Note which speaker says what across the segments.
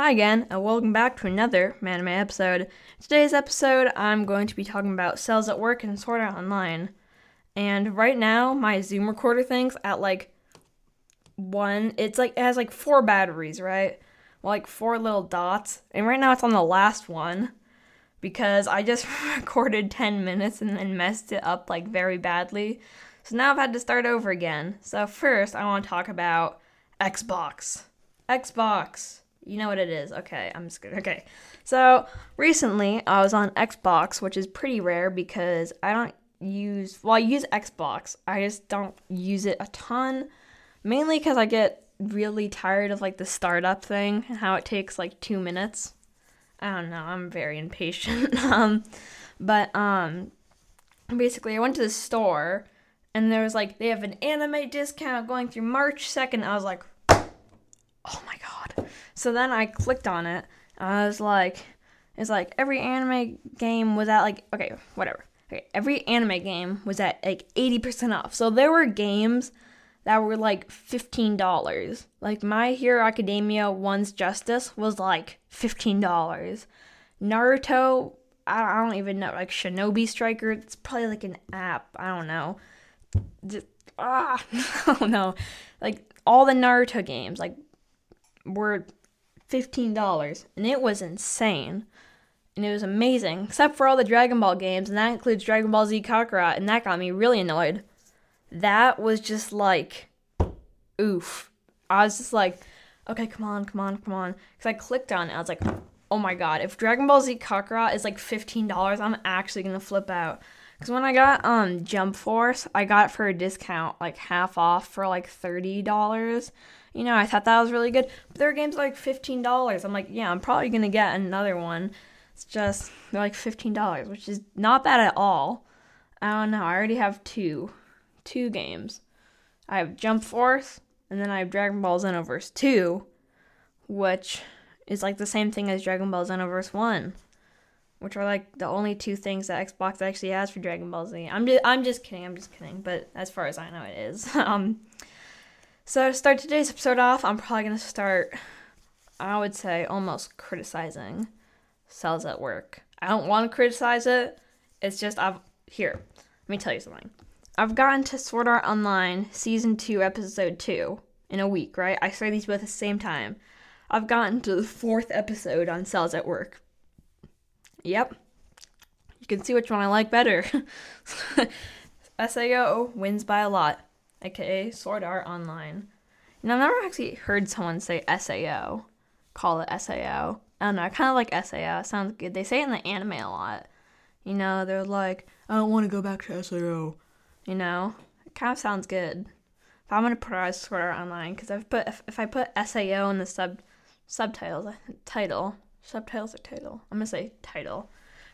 Speaker 1: Hi again, and welcome back to another Manime episode. Today's episode, I'm going to be talking about cells at work and Sword Art Online. And right now, my Zoom recorder thing's at like one. It's like it has like four batteries, right? Well, like four little dots, and right now it's on the last one because I just recorded 10 minutes and then messed it up like very badly. So now I've had to start over again. So first, I want to talk about Xbox. Xbox. You know what it is. Okay, I'm just gonna. Okay. So, recently I was on Xbox, which is pretty rare because I don't use well, I use Xbox. I just don't use it a ton, mainly cuz I get really tired of like the startup thing, and how it takes like 2 minutes. I don't know, I'm very impatient. um but um basically I went to the store and there was like they have an anime discount going through March 2nd. I was like, "Oh my god." So then I clicked on it. I was like it's like every anime game was at like okay, whatever. Okay, every anime game was at like 80% off. So there were games that were like $15. Like My Hero Academia One's Justice was like $15. Naruto, I don't even know, like Shinobi Striker, it's probably like an app. I don't know. Just, ah, I don't know. Like all the Naruto games, like were $15 and it was insane. And it was amazing except for all the dragon ball games and that includes dragon ball z kakarot and that got me really annoyed. That was just like oof. I was just like okay come on come on come on. Because i clicked on it i was like oh my god if dragon ball z kakarot is like $15 i'm actually gonna flip out because when i got um jump force i got it for a discount like half off for like $30 you know, I thought that was really good. But their game's like fifteen dollars. I'm like, yeah, I'm probably gonna get another one. It's just they're like fifteen dollars, which is not bad at all. I don't know. I already have two, two games. I have Jump Force, and then I have Dragon Ball Xenoverse two, which is like the same thing as Dragon Ball Xenoverse one, which are like the only two things that Xbox actually has for Dragon Ball Z. I'm just, I'm just kidding. I'm just kidding. But as far as I know, it is. um so to start today's episode off, I'm probably gonna start, I would say, almost criticizing cells at work. I don't want to criticize it. It's just I've here. Let me tell you something. I've gotten to Sword Art Online season two, episode two in a week. Right? I started these both at the same time. I've gotten to the fourth episode on cells at work. Yep. You can see which one I like better. SAO wins by a lot aka Sword Art Online. And I've never actually heard someone say SAO, call it SAO. I don't know, I kind of like SAO. It sounds good. They say it in the anime a lot. You know, they're like, I don't want to go back to SAO. You know, it kind of sounds good. If I'm gonna put as Sword Art Online, because I've put if, if I put SAO in the sub subtitles uh, title subtitles or title, I'm gonna say title.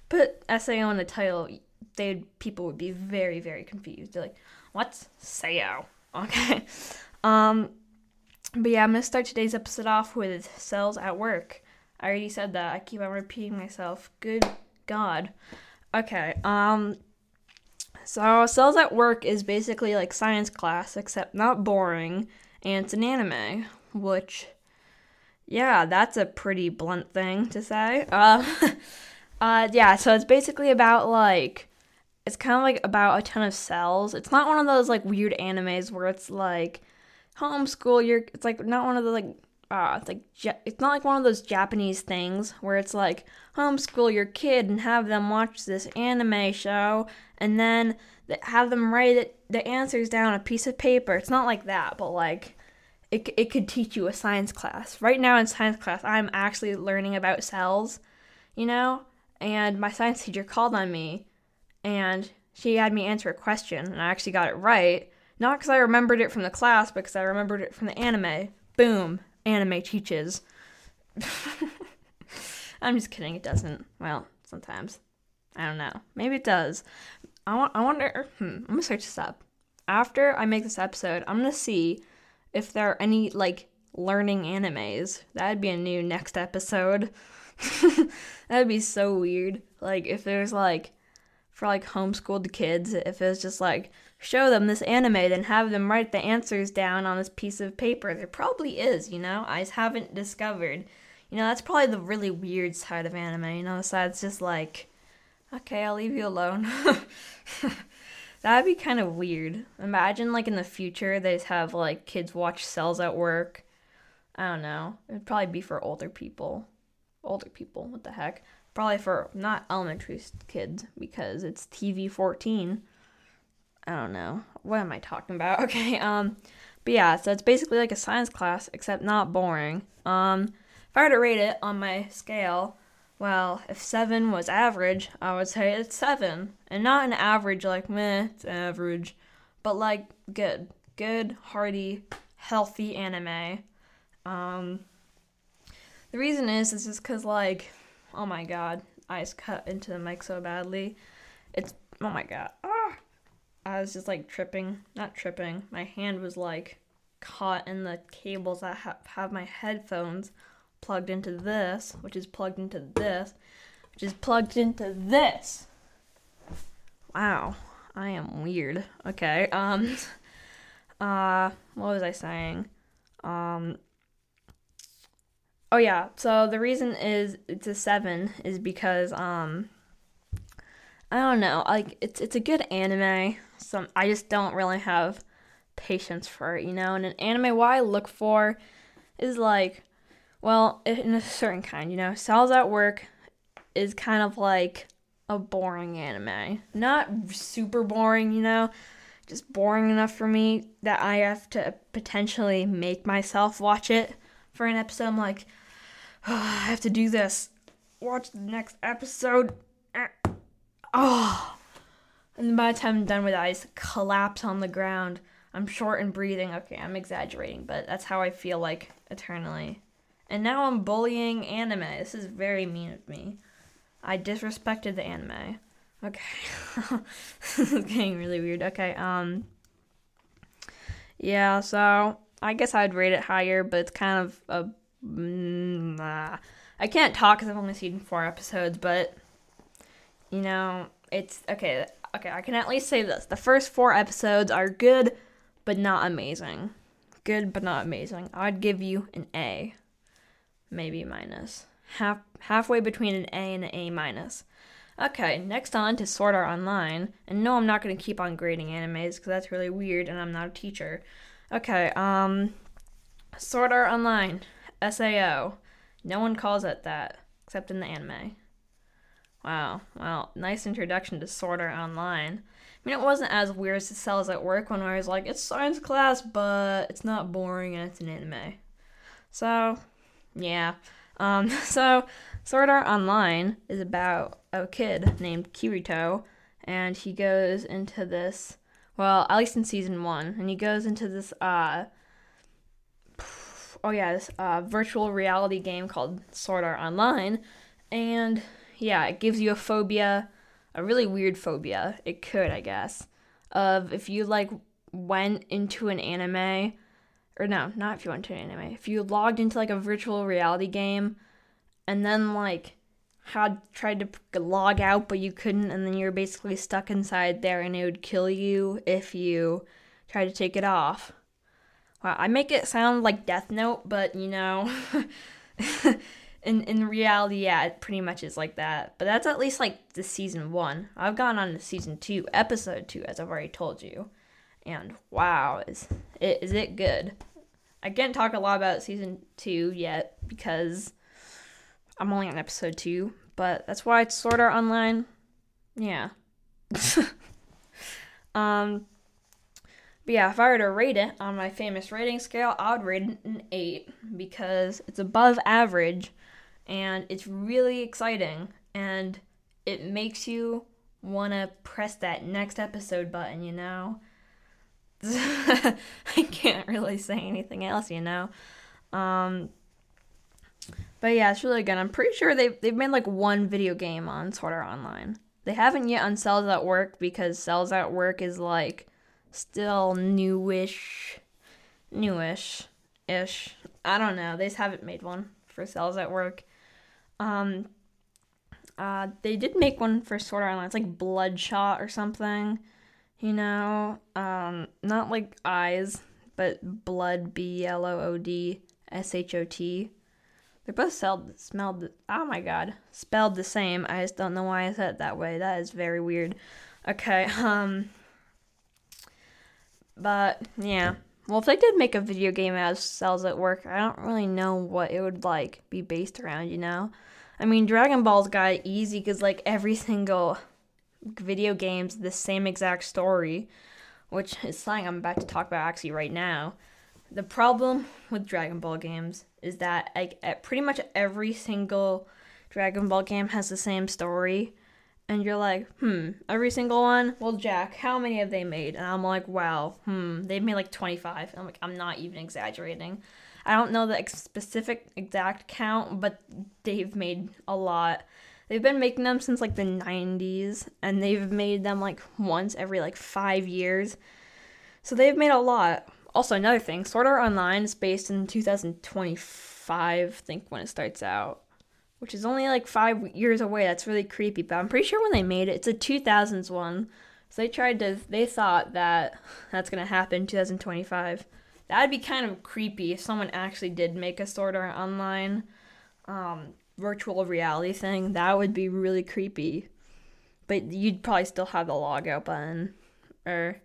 Speaker 1: Put SAO in the title, they people would be very very confused. They're like, what's SAO? Okay. Um, but yeah, I'm gonna start today's episode off with cells at work. I already said that. I keep on repeating myself. Good God. Okay. Um. So cells at work is basically like science class, except not boring, and it's an anime, which, yeah, that's a pretty blunt thing to say. Uh, uh, yeah. So it's basically about like it's kind of like about a ton of cells. It's not one of those like weird animes where it's like homeschool your it's like not one of the like uh it's like it's not like one of those Japanese things where it's like homeschool your kid and have them watch this anime show and then have them write it, the answers down on a piece of paper. It's not like that, but like it it could teach you a science class. Right now in science class, I'm actually learning about cells, you know? And my science teacher called on me and she had me answer a question, and I actually got it right. Not because I remembered it from the class, but because I remembered it from the anime. Boom, anime teaches. I'm just kidding. It doesn't. Well, sometimes. I don't know. Maybe it does. I want. I wonder. Hmm. I'm gonna search this up. After I make this episode, I'm gonna see if there are any like learning animes. That'd be a new next episode. That'd be so weird. Like if there's like for like homeschooled kids if it was just like show them this anime then have them write the answers down on this piece of paper. There probably is, you know. I haven't discovered. You know, that's probably the really weird side of anime. You know, the side that's just like, okay, I'll leave you alone. That'd be kind of weird. Imagine like in the future they have like kids watch Cells at Work. I don't know. It'd probably be for older people. Older people, what the heck? Probably for not elementary kids because it's TV 14. I don't know. What am I talking about? Okay, um but yeah, so it's basically like a science class except not boring. Um if I were to rate it on my scale, well, if seven was average, I would say it's seven. And not an average like meh, it's average, but like good. Good, hearty, healthy anime. Um, the reason is, is just because, like, oh my god, I just cut into the mic so badly. It's, oh my god. Ah! I was just like tripping. Not tripping. My hand was like caught in the cables that ha- have my headphones plugged into this, which is plugged into this, which is plugged into this. Wow, I am weird. Okay, um, uh, what was I saying? Um, oh yeah, so the reason is it's a seven is because, um, I don't know, like, it's, it's a good anime. Some, I just don't really have patience for it, you know, and an anime, what I look for is like, well, in a certain kind, you know, Cells at Work is kind of like a boring anime. Not super boring, you know, just boring enough for me that I have to potentially make myself watch it for an episode. I'm like, oh, I have to do this. Watch the next episode. Oh. And by the time I'm done with it, I just collapse on the ground. I'm short and breathing. Okay, I'm exaggerating, but that's how I feel like eternally. And now I'm bullying anime. This is very mean of me. I disrespected the anime. Okay. this is getting really weird. Okay, um Yeah, so I guess I'd rate it higher, but it's kind of a mm, nah. I can't talk cuz I've only seen 4 episodes, but you know, it's okay. Okay, I can at least say this. The first 4 episodes are good but not amazing. Good but not amazing. I'd give you an A maybe minus. Half halfway between an A and an A minus. Okay, next on to Sword Art Online. And no, I'm not going to keep on grading animes because that's really weird and I'm not a teacher. Okay, um, Sword Art Online, SAO. No one calls it that except in the anime. Wow, well, nice introduction to Sword Art Online. I mean, it wasn't as weird as the cells at work when I was like, it's science class, but it's not boring and it's an anime. So, yeah. Um, so, Sword Art Online is about a kid named Kirito, and he goes into this, well, at least in season one, and he goes into this, uh, oh yeah, this uh, virtual reality game called Sword Art Online, and yeah, it gives you a phobia, a really weird phobia. It could, I guess, of if you like went into an anime or no, not if you went to an anime. If you logged into like a virtual reality game and then like had tried to log out but you couldn't and then you're basically stuck inside there and it would kill you if you tried to take it off. Wow, I make it sound like Death Note, but you know, in in reality, yeah, it pretty much is like that. But that's at least like the season one. I've gone on to season two, episode two, as I've already told you and wow, is it is it good? I can't talk a lot about season two yet because I'm only on episode two, but that's why it's Sword Art Online. Yeah. um. But yeah, if I were to rate it on my famous rating scale, I would rate it an 8 because it's above average and it's really exciting and it makes you want to press that next episode button, you know? I can't really say anything else, you know. Um, but yeah, it's really good. I'm pretty sure they've they've made like one video game on Sword Art Online. They haven't yet on Cells at Work because Cells at Work is like still newish, newish, ish. I don't know. They just haven't made one for Cells at Work. Um, uh, they did make one for Sword Art Online. It's like Bloodshot or something you know, um, not like eyes, but blood, B L O O D S H O T. They're both spelled, smelled, oh my god, spelled the same. I just don't know why I said it that way. That is very weird. Okay, um, but yeah. Well, if they did make a video game as Cells at Work, I don't really know what it would like be based around. You know, I mean, Dragon Ball's got it easy because like every single video game's the same exact story, which is something I'm about to talk about actually right now. The problem with Dragon Ball games is that like at pretty much every single Dragon Ball game has the same story, and you're like, hmm, every single one. Well, Jack, how many have they made? And I'm like, wow, hmm, they've made like 25. And I'm like, I'm not even exaggerating. I don't know the specific exact count, but they've made a lot. They've been making them since like the 90s, and they've made them like once every like five years. So they've made a lot. Also, another thing, Sword Art Online is based in 2025, I think, when it starts out, which is only like five years away. That's really creepy, but I'm pretty sure when they made it, it's a 2000s one. So they tried to, they thought that that's going to happen 2025. That'd be kind of creepy if someone actually did make a Sword Art Online um, virtual reality thing. That would be really creepy. But you'd probably still have the logout button. Or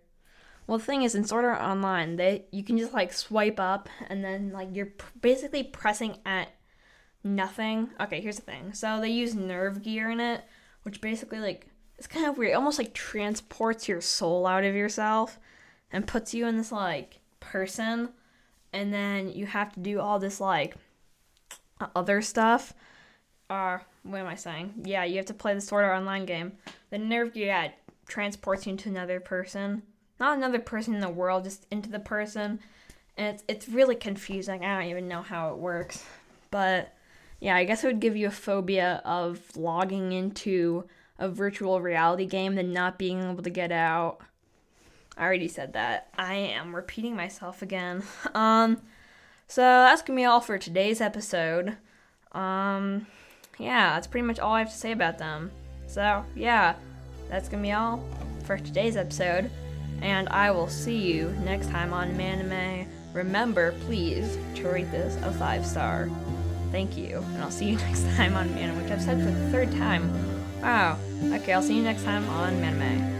Speaker 1: well, the thing is, in Sword Art Online, they you can just like swipe up, and then like you're basically pressing at nothing. Okay, here's the thing. So they use nerve gear in it, which basically like it's kind of weird. It almost like transports your soul out of yourself and puts you in this like person, and then you have to do all this like other stuff. Uh, what am I saying? Yeah, you have to play the Sword Art Online game. The nerve gear yeah, transports you into another person not another person in the world, just into the person. And it's it's really confusing. I don't even know how it works. But yeah, I guess it would give you a phobia of logging into a virtual reality game and not being able to get out. I already said that. I am repeating myself again. Um so that's gonna be all for today's episode. Um yeah, that's pretty much all I have to say about them. So yeah, that's gonna be all for today's episode and I will see you next time on Manime. Remember, please, to rate this a five star. Thank you, and I'll see you next time on Manime, which I've said for the third time. Wow. Okay, I'll see you next time on Manime.